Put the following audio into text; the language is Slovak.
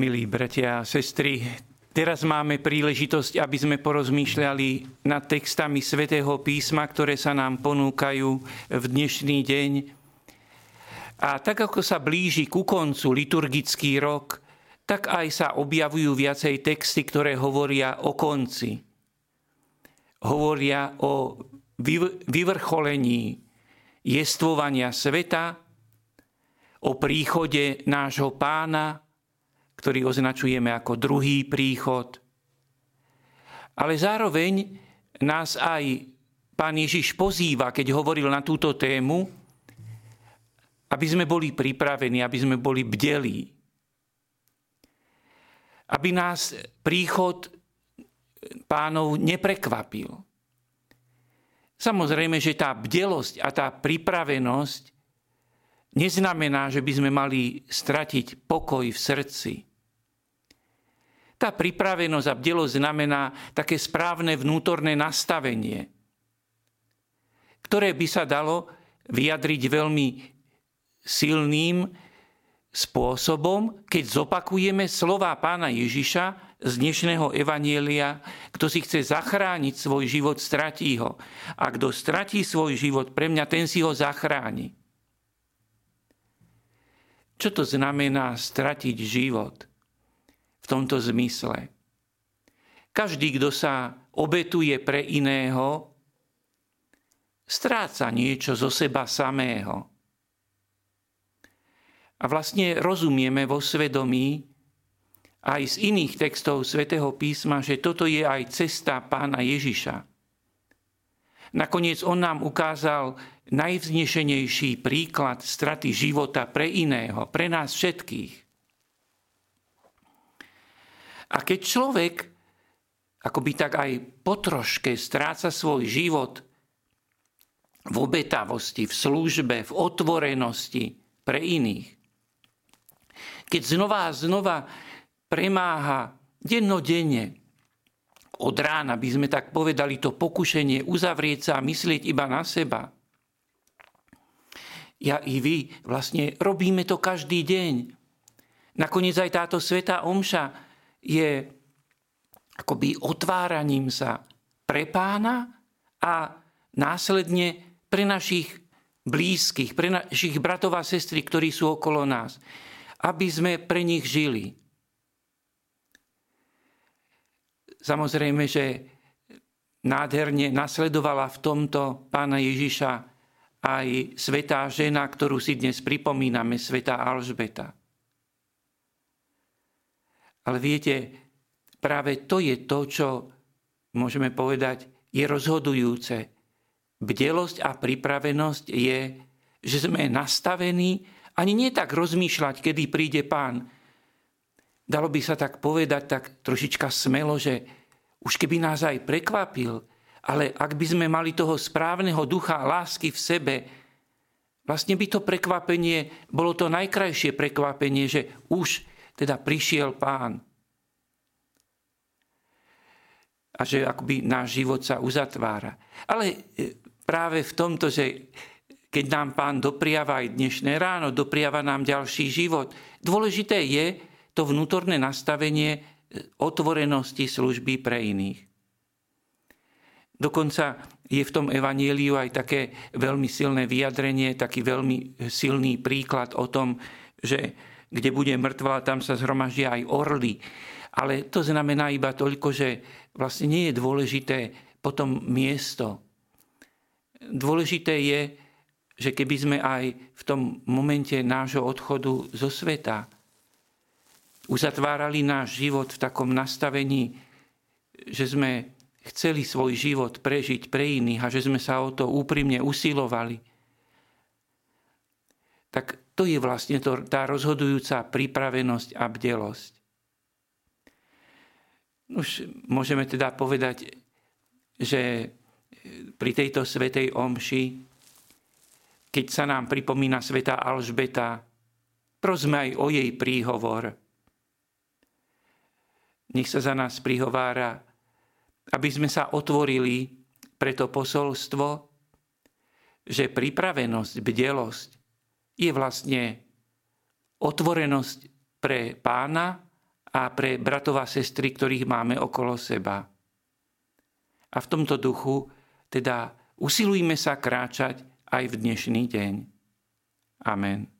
Milí bratia a sestry, teraz máme príležitosť, aby sme porozmýšľali nad textami svätého písma, ktoré sa nám ponúkajú v dnešný deň. A tak ako sa blíži ku koncu liturgický rok, tak aj sa objavujú viacej texty, ktoré hovoria o konci. Hovoria o vyvrcholení jestvovania sveta, o príchode nášho pána, ktorý označujeme ako druhý príchod. Ale zároveň nás aj pán Ježiš pozýva, keď hovoril na túto tému, aby sme boli pripravení, aby sme boli bdelí. Aby nás príchod pánov neprekvapil. Samozrejme, že tá bdelosť a tá pripravenosť neznamená, že by sme mali stratiť pokoj v srdci. Tá pripravenosť a bdelosť znamená také správne vnútorné nastavenie, ktoré by sa dalo vyjadriť veľmi silným spôsobom, keď zopakujeme slova pána Ježiša z dnešného evanielia, kto si chce zachrániť svoj život, stratí ho. A kto stratí svoj život, pre mňa ten si ho zachráni. Čo to znamená stratiť život? Tomto zmysle. Každý, kto sa obetuje pre iného, stráca niečo zo seba samého. A vlastne rozumieme vo svedomí aj z iných textov svätého písma, že toto je aj cesta pána Ježiša. Nakoniec on nám ukázal najvznešenejší príklad straty života pre iného, pre nás všetkých. A keď človek akoby tak aj potroške stráca svoj život v obetavosti, v službe, v otvorenosti pre iných. Keď znova a znova premáha dennodenne od rána, by sme tak povedali, to pokušenie uzavrieť sa a myslieť iba na seba. Ja i vy vlastne robíme to každý deň. Nakoniec aj táto sveta omša je akoby otváraním sa pre pána a následne pre našich blízkych, pre našich bratov a sestry, ktorí sú okolo nás, aby sme pre nich žili. Samozrejme, že nádherne nasledovala v tomto pána Ježiša aj svetá žena, ktorú si dnes pripomíname, svetá Alžbeta. Ale viete, práve to je to, čo môžeme povedať, je rozhodujúce. Bdelosť a pripravenosť je, že sme nastavení ani nie tak rozmýšľať, kedy príde pán. Dalo by sa tak povedať, tak trošička smelo, že už keby nás aj prekvapil, ale ak by sme mali toho správneho ducha lásky v sebe, vlastne by to prekvapenie bolo to najkrajšie prekvapenie, že už teda prišiel pán. A že akoby náš život sa uzatvára. Ale e, práve v tomto, že keď nám pán dopriava aj dnešné ráno, dopriava nám ďalší život, dôležité je to vnútorné nastavenie e, otvorenosti služby pre iných. Dokonca je v tom evanieliu aj také veľmi silné vyjadrenie, taký veľmi silný príklad o tom, že kde bude mŕtva, tam sa zhromaždia aj orly. Ale to znamená iba toľko, že vlastne nie je dôležité potom miesto. Dôležité je, že keby sme aj v tom momente nášho odchodu zo sveta uzatvárali náš život v takom nastavení, že sme chceli svoj život prežiť pre iných a že sme sa o to úprimne usilovali, tak to je vlastne to, tá rozhodujúca pripravenosť a bdelosť. Už môžeme teda povedať, že pri tejto svetej omši, keď sa nám pripomína sveta Alžbeta, prosme aj o jej príhovor. Nech sa za nás prihovára, aby sme sa otvorili pre to posolstvo, že pripravenosť, bdelosť je vlastne otvorenosť pre pána a pre bratov a sestry, ktorých máme okolo seba. A v tomto duchu teda usilujme sa kráčať aj v dnešný deň. Amen.